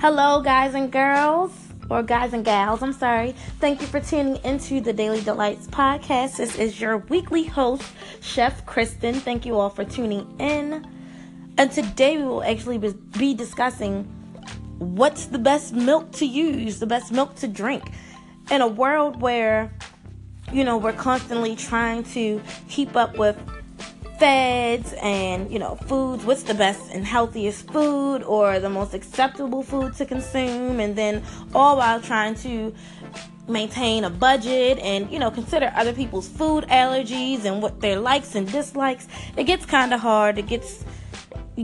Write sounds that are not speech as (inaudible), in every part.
Hello, guys and girls, or guys and gals, I'm sorry. Thank you for tuning into the Daily Delights podcast. This is your weekly host, Chef Khrystyn. Thank you all for tuning in. And today we will actually be discussing what's the best milk to use, the best milk to drink. In a world where, you know, we're constantly trying to keep up with fads and you know foods what's the best and healthiest food or the most acceptable food to consume and then all while trying to maintain a budget and you know consider other people's food allergies and what their likes and dislikes. It gets kind of hard. It gets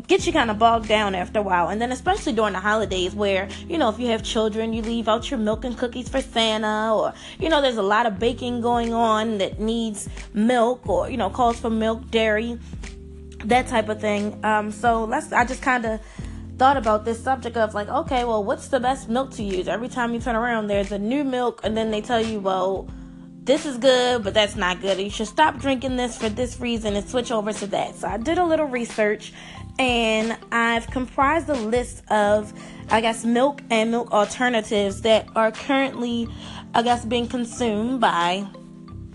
gets you kind of bogged down after a while. And then, especially during the holidays, where, you know, if you have children, you leave out your milk and cookies for Santa, or, you know, there's a lot of baking going on that needs milk or, you know, calls for milk, dairy, that type of thing. Um, so, let's, I just kind of thought about this subject of like, okay, well, what's the best milk to use? Every time you turn around, there's a new milk, and then they tell you, well, this is good, but that's not good. You should stop drinking this for this reason and switch over to that. So I did a little research and I've comprised a list of, I guess, milk and milk alternatives that are currently, I guess, being consumed by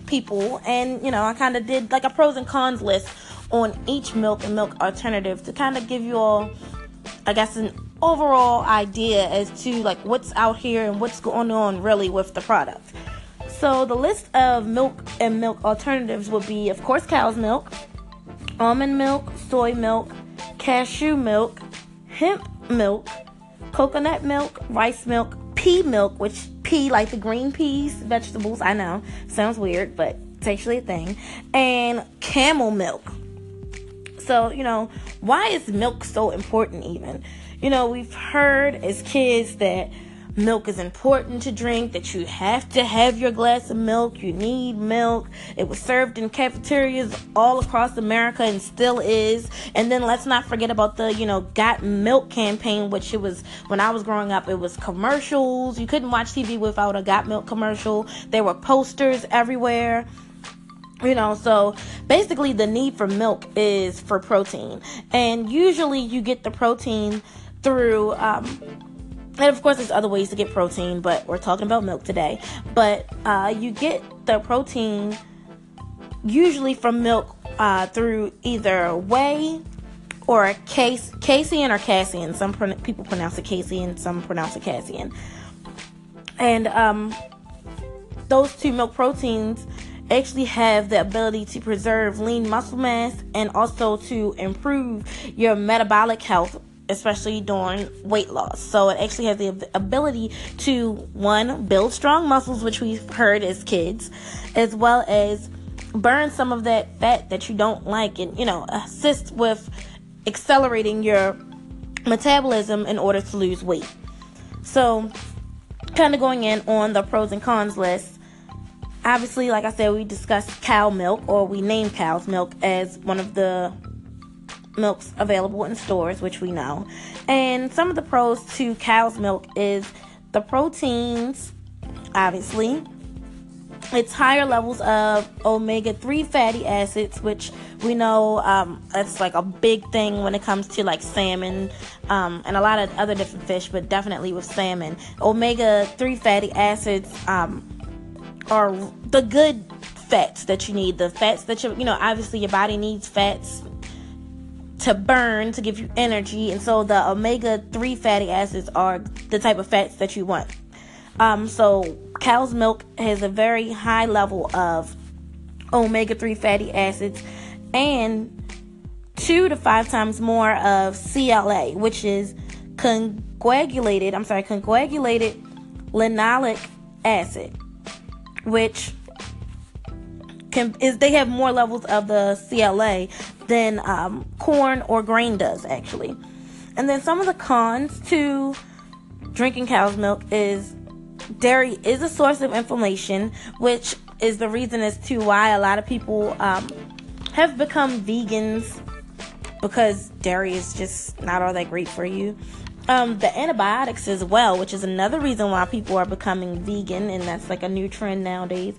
people. And, you know, I kind of did like a pros and cons list on each milk and milk alternative to kind of give you all, I guess, an overall idea as to like what's out here and what's going on really with the product. So the list of milk and milk alternatives would be, of course, cow's milk, almond milk, soy milk, cashew milk, hemp milk, coconut milk, rice milk, pea milk, which pea like the green peas, vegetables, I know, sounds weird, but it's actually a thing, and camel milk. So, you know, why is milk so important even? You know, we've heard as kids that milk is important to drink, that you have to have your glass of milk, you need milk. It was served in cafeterias all across America and still is. And then let's not forget about the, you know, Got Milk campaign, which it was when I was growing up, it was commercials. You couldn't watch TV without a Got Milk commercial. There were posters everywhere you know so basically the need for milk is for protein and usually you get the protein through um, and of course, there's other ways to get protein, but we're talking about milk today. But uh, you get the protein usually from milk uh, through either whey or case, casein or casein. Some pro- people pronounce it casein, some pronounce it casein. And um, those two milk proteins actually have the ability to preserve lean muscle mass and also to improve your metabolic health especially during weight loss. So it actually has the ability to one build strong muscles, which we've heard as kids, as well as burn some of that fat that you don't like, and you know assist with accelerating your metabolism in order to lose weight. So, kind of going in on the pros and cons list. Obviously, like I said, we discussed cow milk, or we named cow's milk as one of the milks available in stores, which we know. And some of the pros to cow's milk is the proteins, obviously. It's higher levels of omega 3 fatty acids, which we know um, that's like a big thing when it comes to like salmon um, and a lot of other different fish, but definitely with salmon. Omega 3 fatty acids um, are the good fats that you need. The fats that you, you know, obviously your body needs fats to burn to give you energy. And so the omega 3 fatty acids are the type of fats that you want. Um, so cow's milk has a very high level of omega 3 fatty acids and two to five times more of CLA, which is concoagulated, I'm sorry, concoagulated linoleic acid, which can is they have more levels of the CLA than um, corn or grain does actually. And then some of the cons to drinking cow's milk is dairy is a source of inflammation, which is the reason as to why a lot of people um, have become vegans because dairy is just not all that great for you. Um, the antibiotics as well, which is another reason why people are becoming vegan, and that's like a new trend nowadays,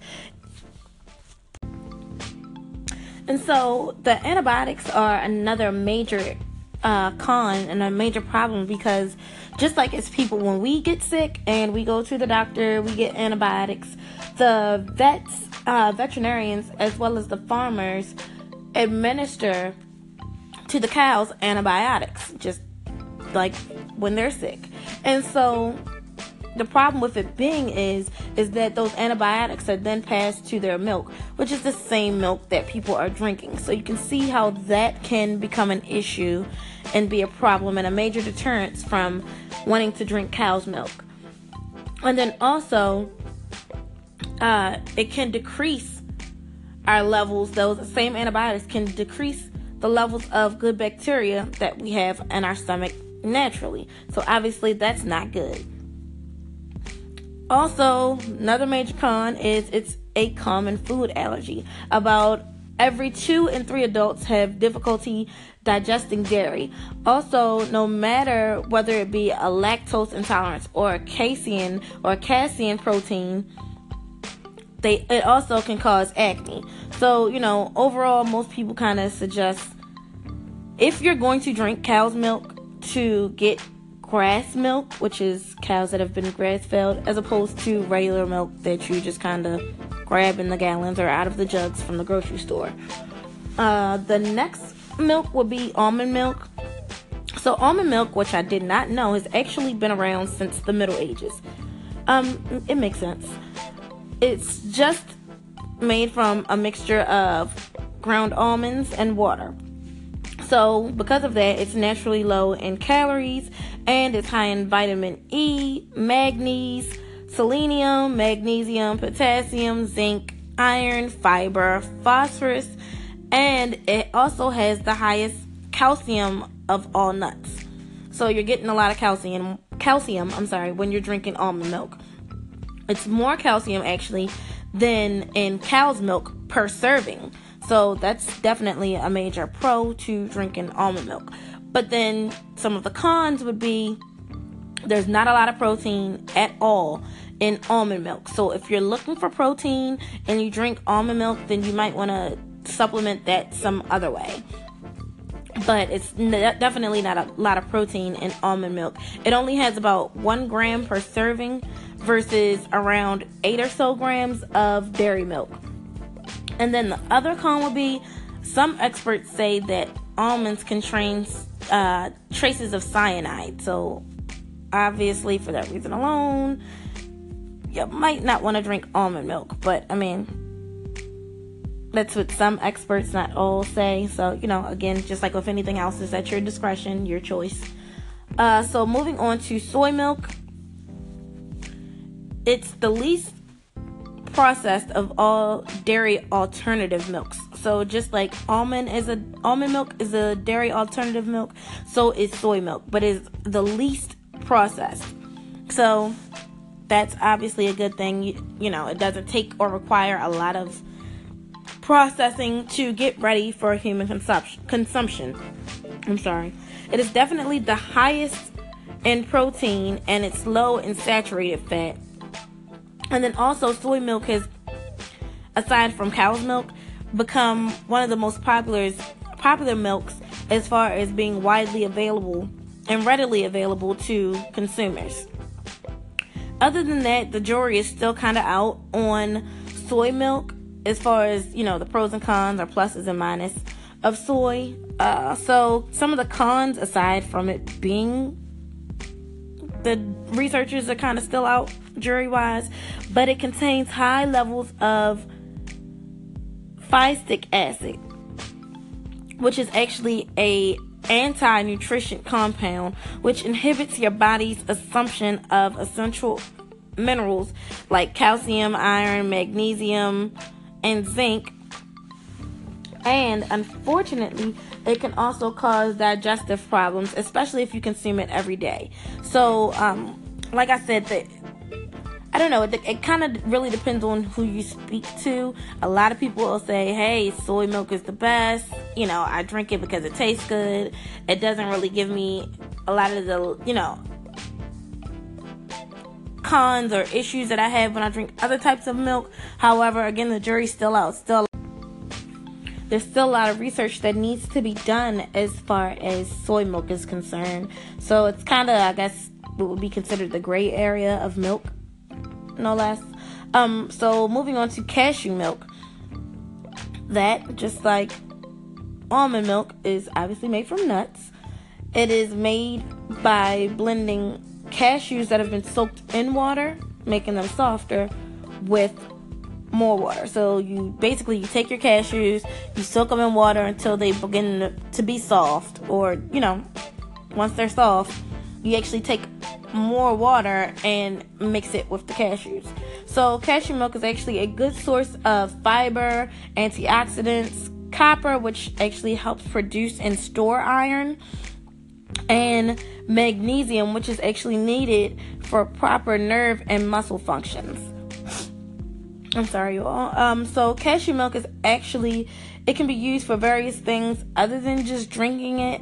And so the antibiotics are another major uh, con and a major problem because just like as people, when we get sick and we go to the doctor, we get antibiotics, the vets, uh, veterinarians, as well as the farmers administer to the cows antibiotics, just like when they're sick. And so the problem with it being is is that those antibiotics are then passed to their milk, which is the same milk that people are drinking. So you can see how that can become an issue and be a problem and a major deterrence from wanting to drink cow's milk. And then also, uh, it can decrease our levels. Those same antibiotics can decrease the levels of good bacteria that we have in our stomach naturally. So obviously, that's not good. Also, another major con is it's a common food allergy. About every two and three adults have difficulty digesting dairy. Also, no matter whether it be a lactose intolerance or a casein or casein protein, they it also can cause acne. So, you know, overall most people kind of suggest if you're going to drink cow's milk to get grass milk, which is cows that have been grass fed, as opposed to regular milk that you just kind of grab in the gallons or out of the jugs from the grocery store. Uh, the next milk would be almond milk. So, almond milk, which I did not know, has actually been around since the Middle Ages. Um, it makes sense. It's just made from a mixture of ground almonds and water. So, because of that, it's naturally low in calories and it's high in vitamin E, manganese, selenium, magnesium, potassium, zinc, iron, fiber, phosphorus, and it also has the highest calcium of all nuts. So you're getting a lot of calcium, calcium, I'm sorry, when you're drinking almond milk. It's more calcium actually than in cow's milk per serving. So that's definitely a major pro to drinking almond milk. But then some of the cons would be there's not a lot of protein at all in almond milk. So if you're looking for protein and you drink almond milk, then you might want to supplement that some other way. But it's definitely not a lot of protein in almond milk. It only has about one gram per serving versus around eight or so grams of dairy milk. And then the other con would be some experts say that almonds contain uh, traces of cyanide. So, obviously, for that reason alone, you might not want to drink almond milk. But, I mean, that's what some experts, not all, say. So, you know, again, just like with anything else, it's at your discretion, your choice. Uh, so, moving on to soy milk. It's the least processed of all dairy alternative milks. So just like almond is a almond milk is a dairy alternative milk, so is soy milk, but is the least processed. So that's obviously a good thing. You, you know, it doesn't take or require a lot of processing to get ready for human consumption. Consumption. I'm sorry. It is definitely the highest in protein and it's low in saturated fat and then also, soy milk has, aside from cow's milk, become one of the most popular popular milks as far as being widely available and readily available to consumers. Other than that, the jury is still kind of out on soy milk as far as you know the pros and cons or pluses and minuses of soy. Uh, so some of the cons, aside from it being the researchers are kind of still out jury wise, but it contains high levels of phytic acid, which is actually a anti-nutrition compound which inhibits your body's assumption of essential minerals like calcium, iron, magnesium, and zinc. And unfortunately, it can also cause digestive problems, especially if you consume it every day. So, um, like I said, the I don't know. It, it kind of really depends on who you speak to. A lot of people will say, hey, soy milk is the best. You know, I drink it because it tastes good. It doesn't really give me a lot of the, you know, cons or issues that I have when I drink other types of milk. However, again, the jury's still out. Still, there's still a lot of research that needs to be done as far as soy milk is concerned. So it's kind of, I guess, what would be considered the gray area of milk, no less. Um, so moving on to cashew milk. That, just like almond milk, is obviously made from nuts. It is made by blending cashews that have been soaked in water, making them softer, with more water. So you basically you take your cashews, you soak them in water until they begin to be soft, or you know, once they're soft, you actually take more water and mix it with the cashews. So cashew milk is actually a good source of fiber, antioxidants, copper, which actually helps produce and store iron, and magnesium, which is actually needed for proper nerve and muscle functions. I'm sorry, you all. Um, so cashew milk is actually it can be used for various things other than just drinking it.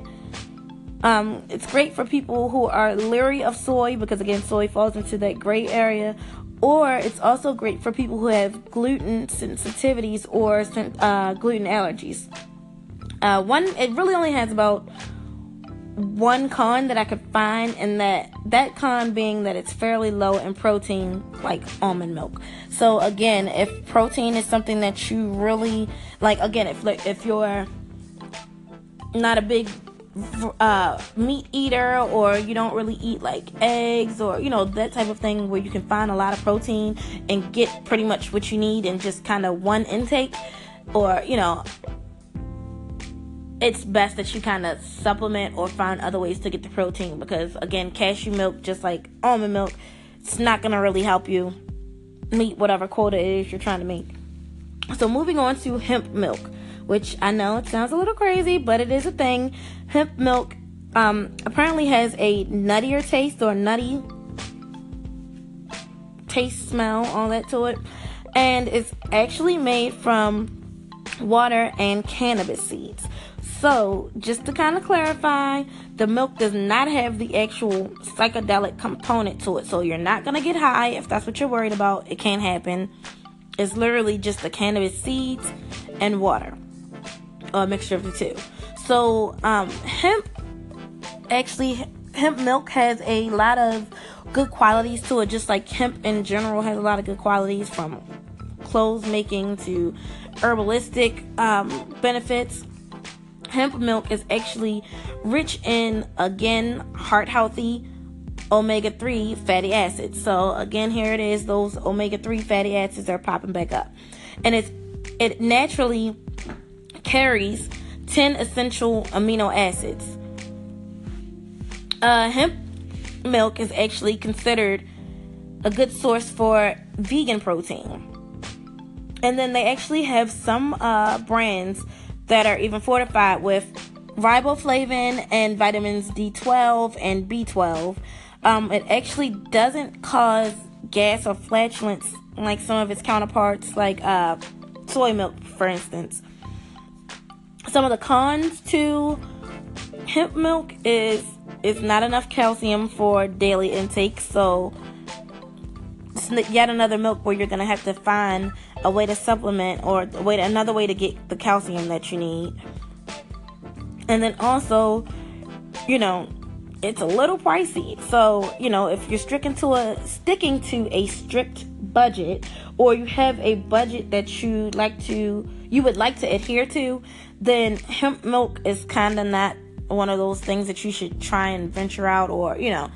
Um, it's great for people who are leery of soy because again, soy falls into that gray area. Or it's also great for people who have gluten sensitivities or uh, gluten allergies. Uh, one, it really only has about one con that I could find, and that that con being that it's fairly low in protein, like almond milk. So again, if protein is something that you really like, again, if if you're not a big uh, meat eater or you don't really eat like eggs or you know that type of thing where you can find a lot of protein and get pretty much what you need in just kind of one intake. Or you know it's best that you kind of supplement or find other ways to get the protein because again cashew milk just like almond milk it's not going to really help you meet whatever quota it is you're trying to make so moving on to hemp milk which i know it sounds a little crazy but it is a thing hemp milk um, apparently has a nuttier taste or nutty taste smell all that to it and it's actually made from water and cannabis seeds so, just to kind of clarify, the milk does not have the actual psychedelic component to it. So, you're not going to get high if that's what you're worried about. It can't happen. It's literally just the cannabis seeds and water, a mixture of the two. So, um, hemp actually, hemp milk has a lot of good qualities to it, just like hemp in general has a lot of good qualities from clothes making to herbalistic um, benefits hemp milk is actually rich in, again, heart healthy omega 3 fatty acids. So, again, here it is those omega 3 fatty acids are popping back up. And it's, it naturally carries 10 essential amino acids. Uh, hemp milk is actually considered a good source for vegan protein. And then they actually have some uh, brands that are even fortified with riboflavin and vitamins D12 and B12. Um, it actually doesn't cause gas or flatulence like some of its counterparts, like uh, soy milk, for instance. Some of the cons to hemp milk is it's not enough calcium for daily intake, so it's yet another milk where you're gonna have to find a way to supplement or a way to, another way to get the calcium that you need. And then also, you know, it's a little pricey. So, you know, if you're sticking to a sticking to a strict budget or you have a budget that you like to you would like to adhere to, then hemp milk is kind of not one of those things that you should try and venture out or, you know,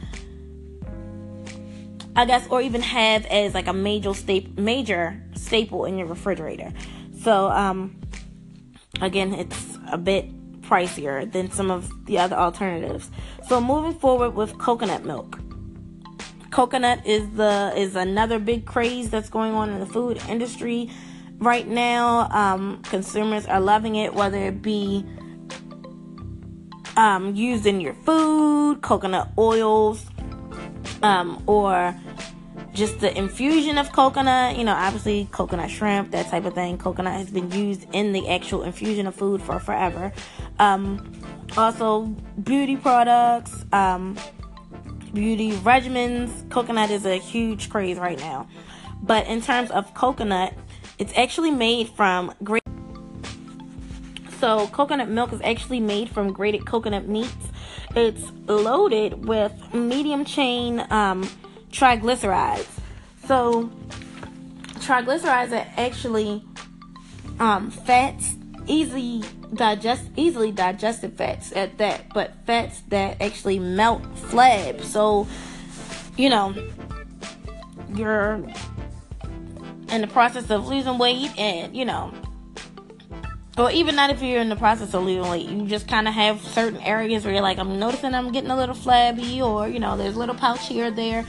I guess, or even have as like a major staple, major staple in your refrigerator. So, um, again, it's a bit pricier than some of the other alternatives. So, moving forward with coconut milk. Coconut is the is another big craze that's going on in the food industry right now. Um, consumers are loving it, whether it be um, used in your food, coconut oils, um, or just the infusion of coconut, you know, obviously coconut shrimp, that type of thing. Coconut has been used in the actual infusion of food for forever. Um, also, beauty products, um, beauty regimens. Coconut is a huge craze right now. But in terms of coconut, it's actually made from great. So, coconut milk is actually made from grated coconut meats it's loaded with medium chain um, triglycerides. So, triglycerides are actually um, fats, easily digest, easily digested fats at that, but fats that actually melt flab. So, you know, you're in the process of losing weight, and you know, or even not if you're in the process of losing weight, you just kind of have certain areas where you're like, I'm noticing I'm getting a little flabby, or you know, there's a little pouch here or there.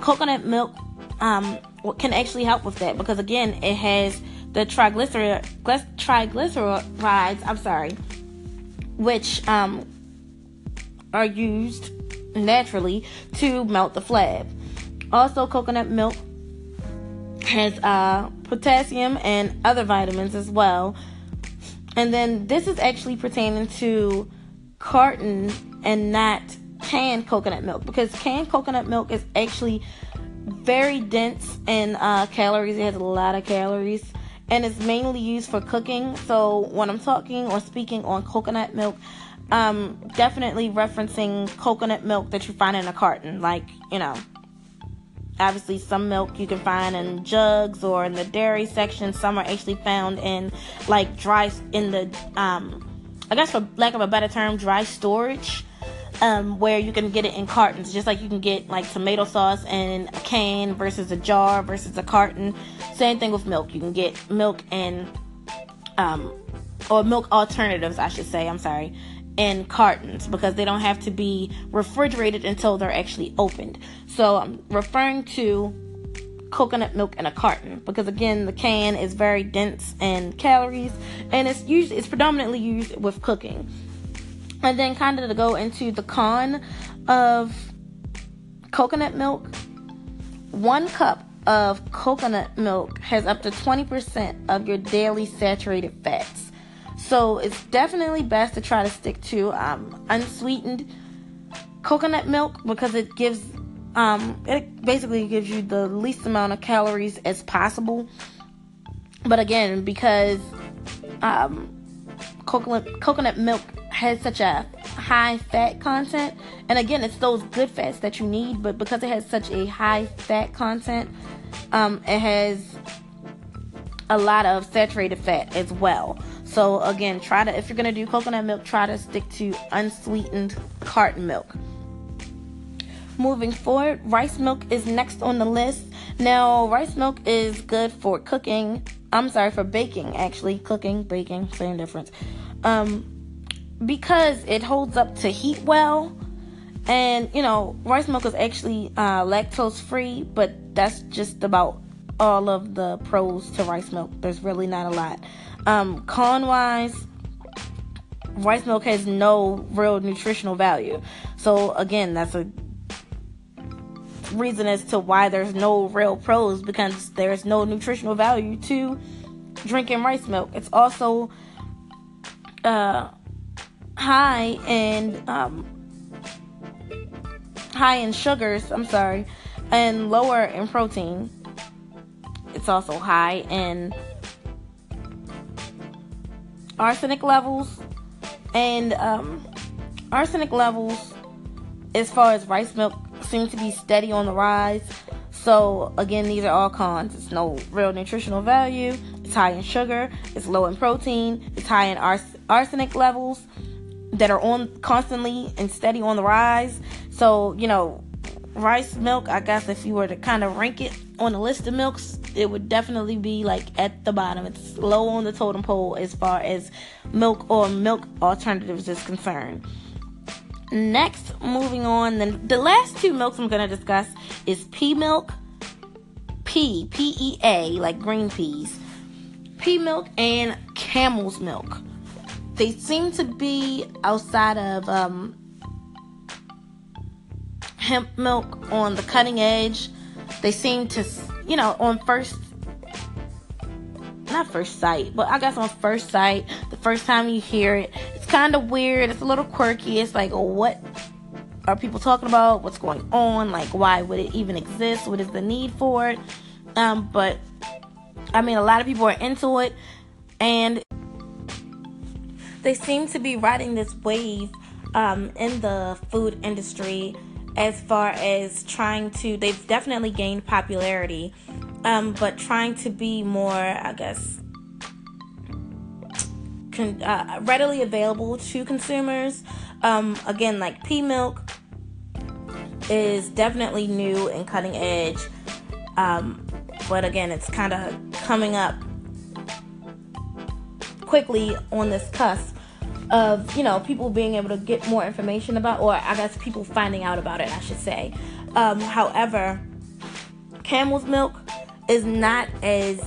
Coconut milk um, can actually help with that because again, it has the triglyceride, triglycerides. I'm sorry, which um, are used naturally to melt the flab. Also, coconut milk has uh, potassium and other vitamins as well. And then this is actually pertaining to carton and not canned coconut milk because canned coconut milk is actually very dense in uh, calories. It has a lot of calories and it's mainly used for cooking. So when I'm talking or speaking on coconut milk, um, definitely referencing coconut milk that you find in a carton, like you know. Obviously, some milk you can find in jugs or in the dairy section. Some are actually found in like dry in the um, I guess for lack of a better term, dry storage um, where you can get it in cartons, just like you can get like tomato sauce in a can versus a jar versus a carton. Same thing with milk. You can get milk in, um, or milk alternatives, I should say. I'm sorry, in cartons because they don't have to be refrigerated until they're actually opened. So I'm referring to coconut milk in a carton because again the can is very dense in calories and it's usually it's predominantly used with cooking and then, kind of to go into the con of coconut milk, one cup of coconut milk has up to 20% of your daily saturated fats. So, it's definitely best to try to stick to um, unsweetened coconut milk because it gives um, it basically gives you the least amount of calories as possible. But again, because um, coconut coconut milk has such a high fat content. And again, it's those good fats that you need, but because it has such a high fat content, um, it has a lot of saturated fat as well. So again, try to if you're gonna do coconut milk, try to stick to unsweetened carton milk. Moving forward, rice milk is next on the list. Now, rice milk is good for cooking. I'm sorry, for baking, actually. Cooking, baking, same difference. Um, because it holds up to heat well. And you know, rice milk is actually uh, lactose free, but that's just about all of the pros to rice milk. There's really not a lot. Um, con wise, rice milk has no real nutritional value. So again, that's a reason as to why there's no real pros because there's no nutritional value to drinking rice milk. It's also uh, high in um, high in sugars. I'm sorry, and lower in protein. It's also high in arsenic levels, and um, arsenic levels, as far as rice milk, seem to be steady on the rise. So again, these are all cons. It's no real nutritional value. It's high in sugar. It's low in protein. It's high in ars- arsenic levels that are on constantly and steady on the rise. So, you know, rice milk, I guess if you were to kind of rank it on the list of milks, it would definitely be like at the bottom. It's low on the totem pole as far as milk or milk alternatives is concerned. Next, moving on, then the last two milks I'm going to discuss is pea milk, P, P E A, like green peas, pea milk, and camel's milk they seem to be outside of um, hemp milk on the cutting edge. They seem to, you know, on first, not first sight, but I guess on first sight, the first time you hear it, it's kind of weird. It's a little quirky. It's like, what are people talking about? What's going on? Like, why would it even exist? What is the need for it? Um, but I mean, a lot of people are into it, and they seem to be riding this wave um, in the food industry as far as trying to, they've definitely gained popularity, um, but trying to be more, I guess, con- uh, readily available to consumers. Um, again, like pea milk is definitely new and cutting edge, um, but again, it's kind of coming up quickly on this cusp of you know people being able to get more information about or i guess people finding out about it i should say. Um, however camel's milk is not as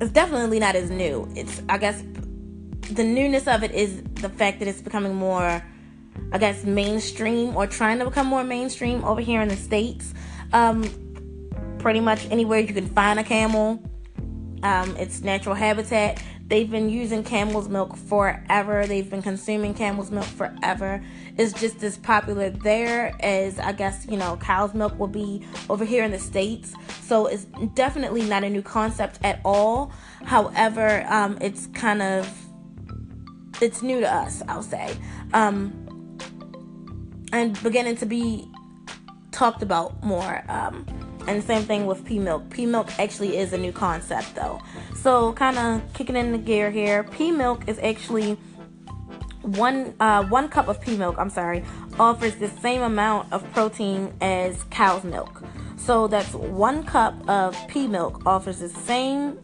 it's definitely not as new. It's i guess the newness of it is the fact that it's becoming more i guess mainstream or trying to become more mainstream over here in the states. Um, pretty much anywhere you can find a camel um, its natural habitat They've been using camel's milk forever. They've been consuming camel's milk forever. It's just as popular there as I guess, you know, cow's milk will be over here in the States. So it's definitely not a new concept at all. However, um, it's kind of it's new to us, I'll say. Um, and beginning to be talked about more. Um, and same thing with pea milk. Pea milk actually is a new concept though. So kind of kicking in the gear here. Pea milk is actually one uh, one cup of pea milk. I'm sorry, offers the same amount of protein as cow's milk. So that's one cup of pea milk offers the same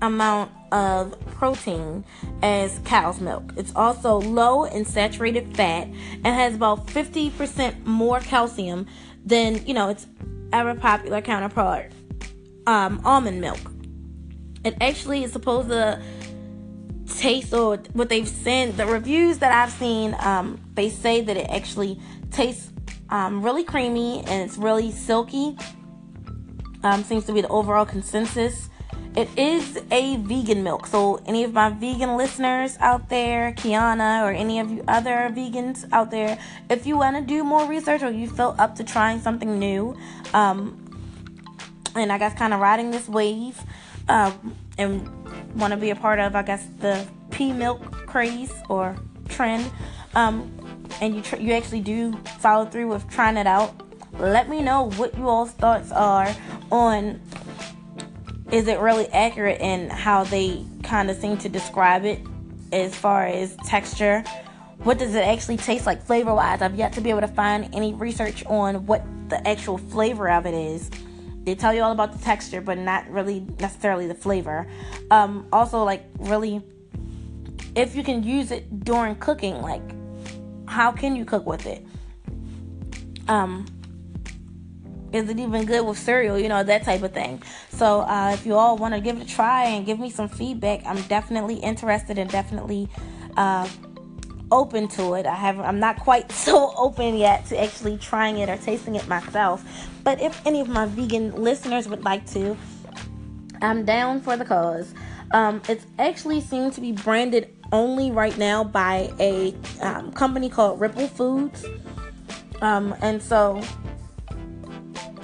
amount of protein as cow's milk. It's also low in saturated fat and has about 50% more calcium than, you know, its ever popular counterpart, um, almond milk. It actually is supposed to taste, or what they've seen, the reviews that I've seen, um, they say that it actually tastes um, really creamy and it's really silky. Um, seems to be the overall consensus. It is a vegan milk, so any of my vegan listeners out there, Kiana, or any of you other vegans out there, if you want to do more research or you feel up to trying something new, um, and I guess kind of riding this wave, um, and want to be a part of, I guess, the pea milk craze or trend, um, and you tr- you actually do follow through with trying it out, let me know what you all's thoughts are on is it really accurate in how they kind of seem to describe it as far as texture? What does it actually taste like flavor wise? I've yet to be able to find any research on what the actual flavor of it is. They tell you all about the texture, but not really necessarily the flavor. Um, also, like, really, if you can use it during cooking, like, how can you cook with it? Um, is it even good with cereal? You know, that type of thing. So, uh, if you all want to give it a try and give me some feedback, I'm definitely interested and definitely uh, open to it. I have I'm not quite (laughs) so open yet to actually trying it or tasting it myself. But if any of my vegan listeners would like to, I'm down for the cause. Um, it's actually seemed to be branded only right now by a um, company called Ripple Foods. Um, and so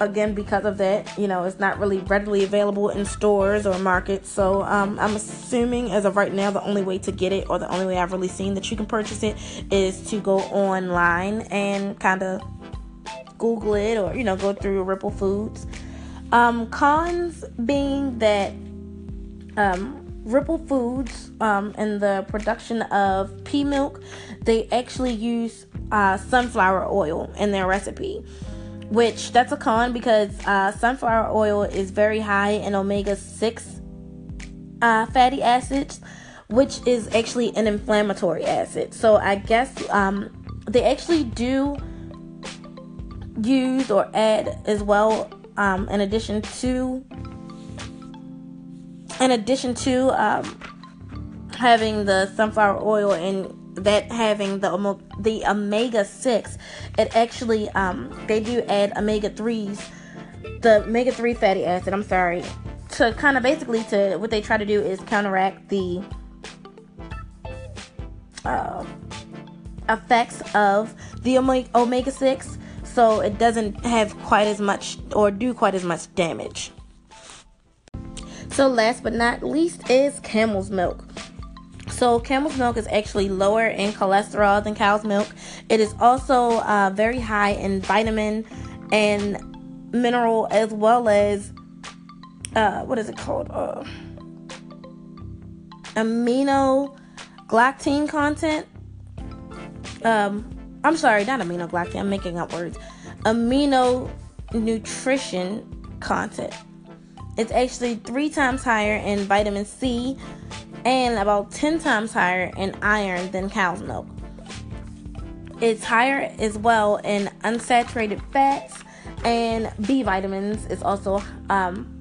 again because of that you know it's not really readily available in stores or markets. So um, i'm assuming as of right now the only way to get it or the only way i've really seen that you can purchase it is to go online and kind of google it or you know go through ripple foods. Um, cons being that um, Ripple Foods um, in the production of pea milk, they actually use uh, sunflower oil in their recipe which that's a con because uh, sunflower oil is very high in omega 6 uh, fatty acids which is actually an inflammatory acid. So i guess um, they actually do use or add as well um, in addition to in addition to um, having the sunflower oil in that having the the omega six, it actually um, they do add omega threes, the omega three fatty acid. I'm sorry, to kind of basically to what they try to do is counteract the uh, effects of the omega six, so it doesn't have quite as much or do quite as much damage. So last but not least is camel's milk. So, camel's milk is actually lower in cholesterol than cow's milk. It is also uh, very high in vitamin and mineral, as well as uh, what is it called? Uh, amino glycine content. Um, I'm sorry, not amino glycine. I'm making up words. Amino nutrition content. It's actually three times higher in vitamin C and about 10 times higher in iron than cow's milk. It's higher as well in unsaturated fats and B vitamins. It's also um,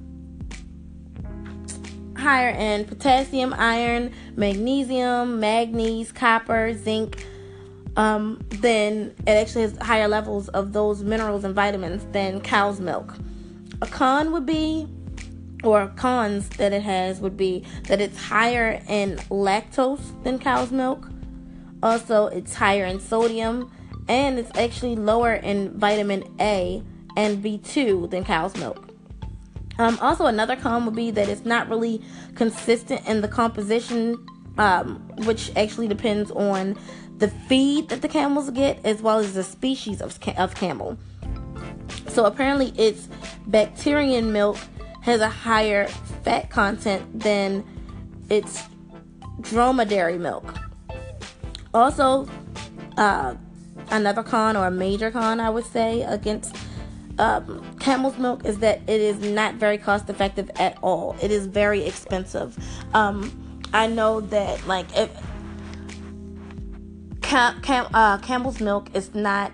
higher in potassium, iron, magnesium, manganese, copper, zinc. Um, then it actually has higher levels of those minerals and vitamins than cow's milk. A con would be or cons that it has would be that it's higher in lactose than cow's milk. Also, it's higher in sodium and it's actually lower in vitamin A and B2 than cow's milk. Um, also, another con would be that it's not really consistent in the composition, um, which actually depends on the feed that the camels get as well as the species of, of camel. So, apparently, its Bactrian milk has a higher fat content than its dromedary milk. Also, uh, another con or a major con, I would say, against um, camel's milk is that it is not very cost effective at all. It is very expensive. Um, I know that, like, if cam- cam- uh, camel's milk is not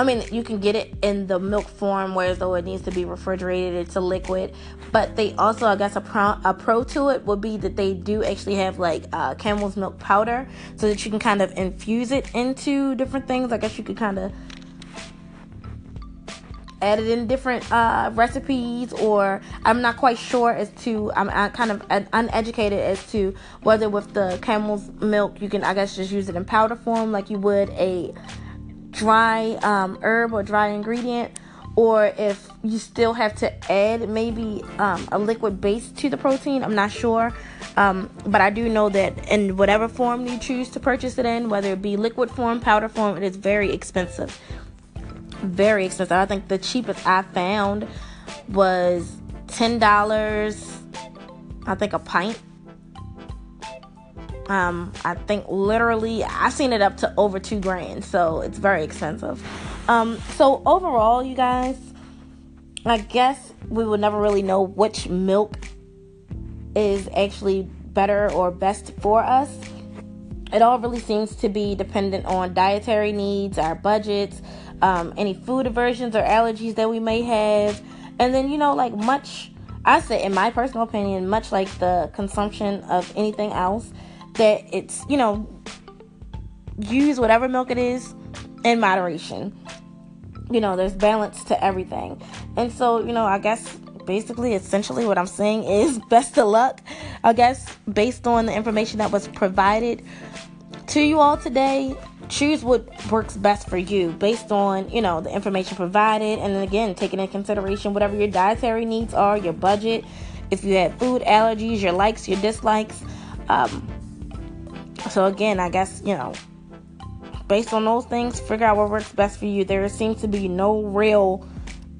I mean, you can get it in the milk form, whereas though it needs to be refrigerated, it's a liquid. But they also, I guess, a pro, a pro to it would be that they do actually have like uh, camel's milk powder, so that you can kind of infuse it into different things. I guess you could kind of add it in different uh, recipes, or I'm not quite sure as to. I'm, I'm kind of uneducated as to whether with the camel's milk you can, I guess, just use it in powder form like you would a dry um, herb or dry ingredient, or if you still have to add maybe um, a liquid base to the protein. I'm not sure. Um, but I do know that in whatever form you choose to purchase it in, whether it be liquid form, powder form, it is very expensive. Very expensive. I think the cheapest I found was $10, I think a pint um, I think literally I've seen it up to over two grand, so it's very expensive. Um, so overall, you guys, I guess we would never really know which milk is actually better or best for us. It all really seems to be dependent on dietary needs, our budgets, um, any food aversions or allergies that we may have, and then you know, like much. I say, in my personal opinion, much like the consumption of anything else, that it's, you know, use whatever milk it is in moderation. You know, there's balance to everything. And so, you know, I guess basically, essentially, what I'm saying is (laughs) best of luck. I guess based on the information that was provided to you all today, choose what works best for you based on you know the information provided and then again taking into consideration whatever your dietary needs are your budget if you have food allergies your likes your dislikes um, so again, I guess, you know, based on those things, figure out what works best for you. There seems to be no real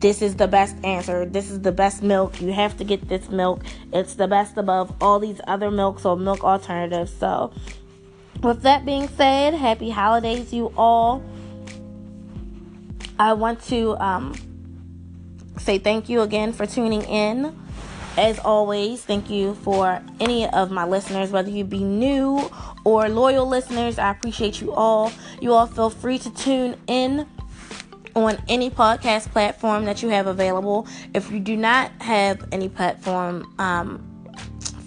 this is the best answer. This is the best milk. You have to get this milk. It's the best above all these other milks or milk alternatives. So, with that being said, happy holidays, you all. I want to um, say thank you again for tuning in. As always, thank you for any of my listeners, whether you be new or loyal listeners. I appreciate you all. You all feel free to tune in on any podcast platform that you have available. If you do not have any platform um,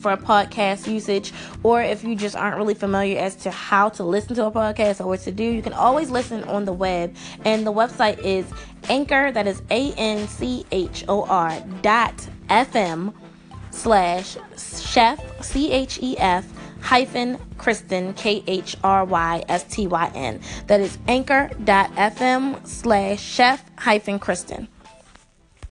for podcast usage, or if you just aren't really familiar as to how to listen to a podcast or what to do, you can always listen on the web. And the website is Anchor, that is A N C H O R dot FM slash chef, C H E F hyphen Khrystyn, K H R Y S T Y N. That is anchor.fm slash chef hyphen Khrystyn.